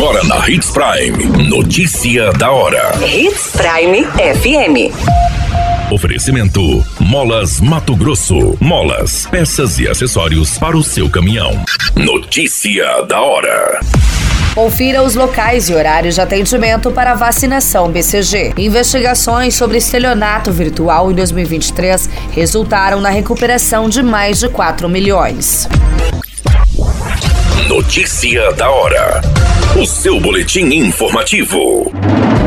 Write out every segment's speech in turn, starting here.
Agora na Hits Prime. Notícia da hora. Hits Prime FM. Oferecimento: Molas Mato Grosso. Molas, peças e acessórios para o seu caminhão. Notícia da hora. Confira os locais e horários de atendimento para vacinação BCG. Investigações sobre estelionato virtual em 2023 resultaram na recuperação de mais de 4 milhões. Notícia da hora. O seu boletim informativo.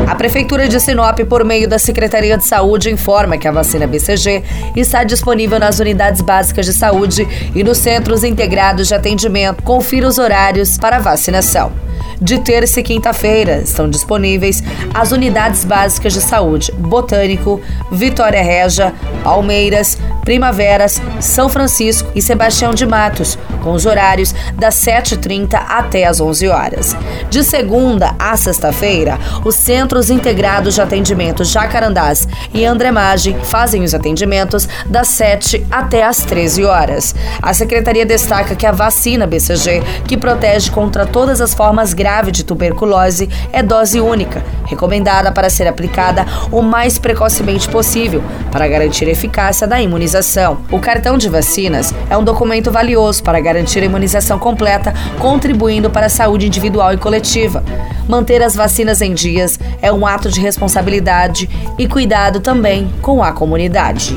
A Prefeitura de Sinop, por meio da Secretaria de Saúde, informa que a vacina BCG está disponível nas unidades básicas de saúde e nos centros integrados de atendimento. Confira os horários para vacinação. De terça e quinta-feira estão disponíveis as unidades básicas de saúde Botânico, Vitória Regia, Palmeiras, Primaveras, São Francisco e Sebastião de Matos, com os horários das 7h30 até as 11 horas. De segunda a sexta-feira, os Centros Integrados de Atendimento Jacarandás e Andremagem fazem os atendimentos das 7 até as 13 horas. A secretaria destaca que a vacina BCG, que protege contra todas as formas grave de tuberculose é dose única, recomendada para ser aplicada o mais precocemente possível para garantir a eficácia da imunização. O cartão de vacinas é um documento valioso para garantir a imunização completa, contribuindo para a saúde individual e coletiva. Manter as vacinas em dias é um ato de responsabilidade e cuidado também com a comunidade.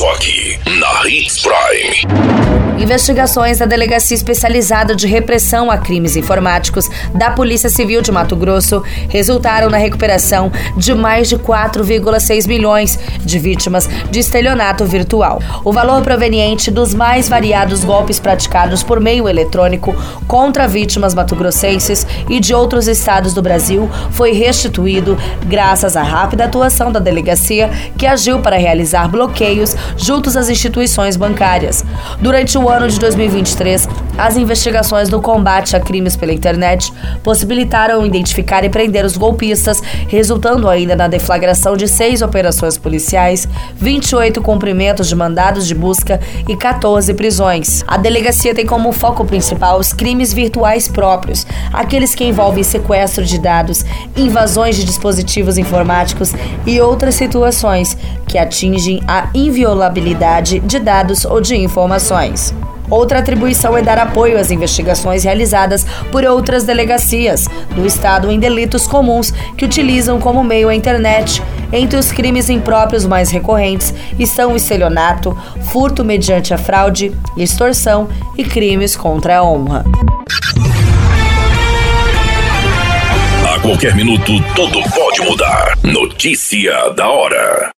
Só aqui, na Hits Prime. Investigações da Delegacia Especializada de Repressão a Crimes Informáticos da Polícia Civil de Mato Grosso resultaram na recuperação de mais de 4,6 milhões de vítimas de estelionato virtual. O valor proveniente dos mais variados golpes praticados por meio eletrônico contra vítimas matogrossenses e de outros estados do Brasil foi restituído graças à rápida atuação da delegacia que agiu para realizar bloqueios juntos às instituições bancárias. Durante o ano de 2023, as investigações no combate a crimes pela internet possibilitaram identificar e prender os golpistas, resultando ainda na deflagração de seis operações policiais, 28 cumprimentos de mandados de busca e 14 prisões. A delegacia tem como foco principal os crimes virtuais próprios, aqueles que envolvem sequestro de dados, invasões de dispositivos informáticos e outras situações que atingem a inviolabilidade de dados ou de informações. Outra atribuição é dar apoio às investigações realizadas por outras delegacias do Estado em delitos comuns que utilizam como meio a internet. Entre os crimes impróprios mais recorrentes estão o estelionato, furto mediante a fraude, extorsão e crimes contra a honra. A qualquer minuto, tudo pode mudar. Notícia da hora.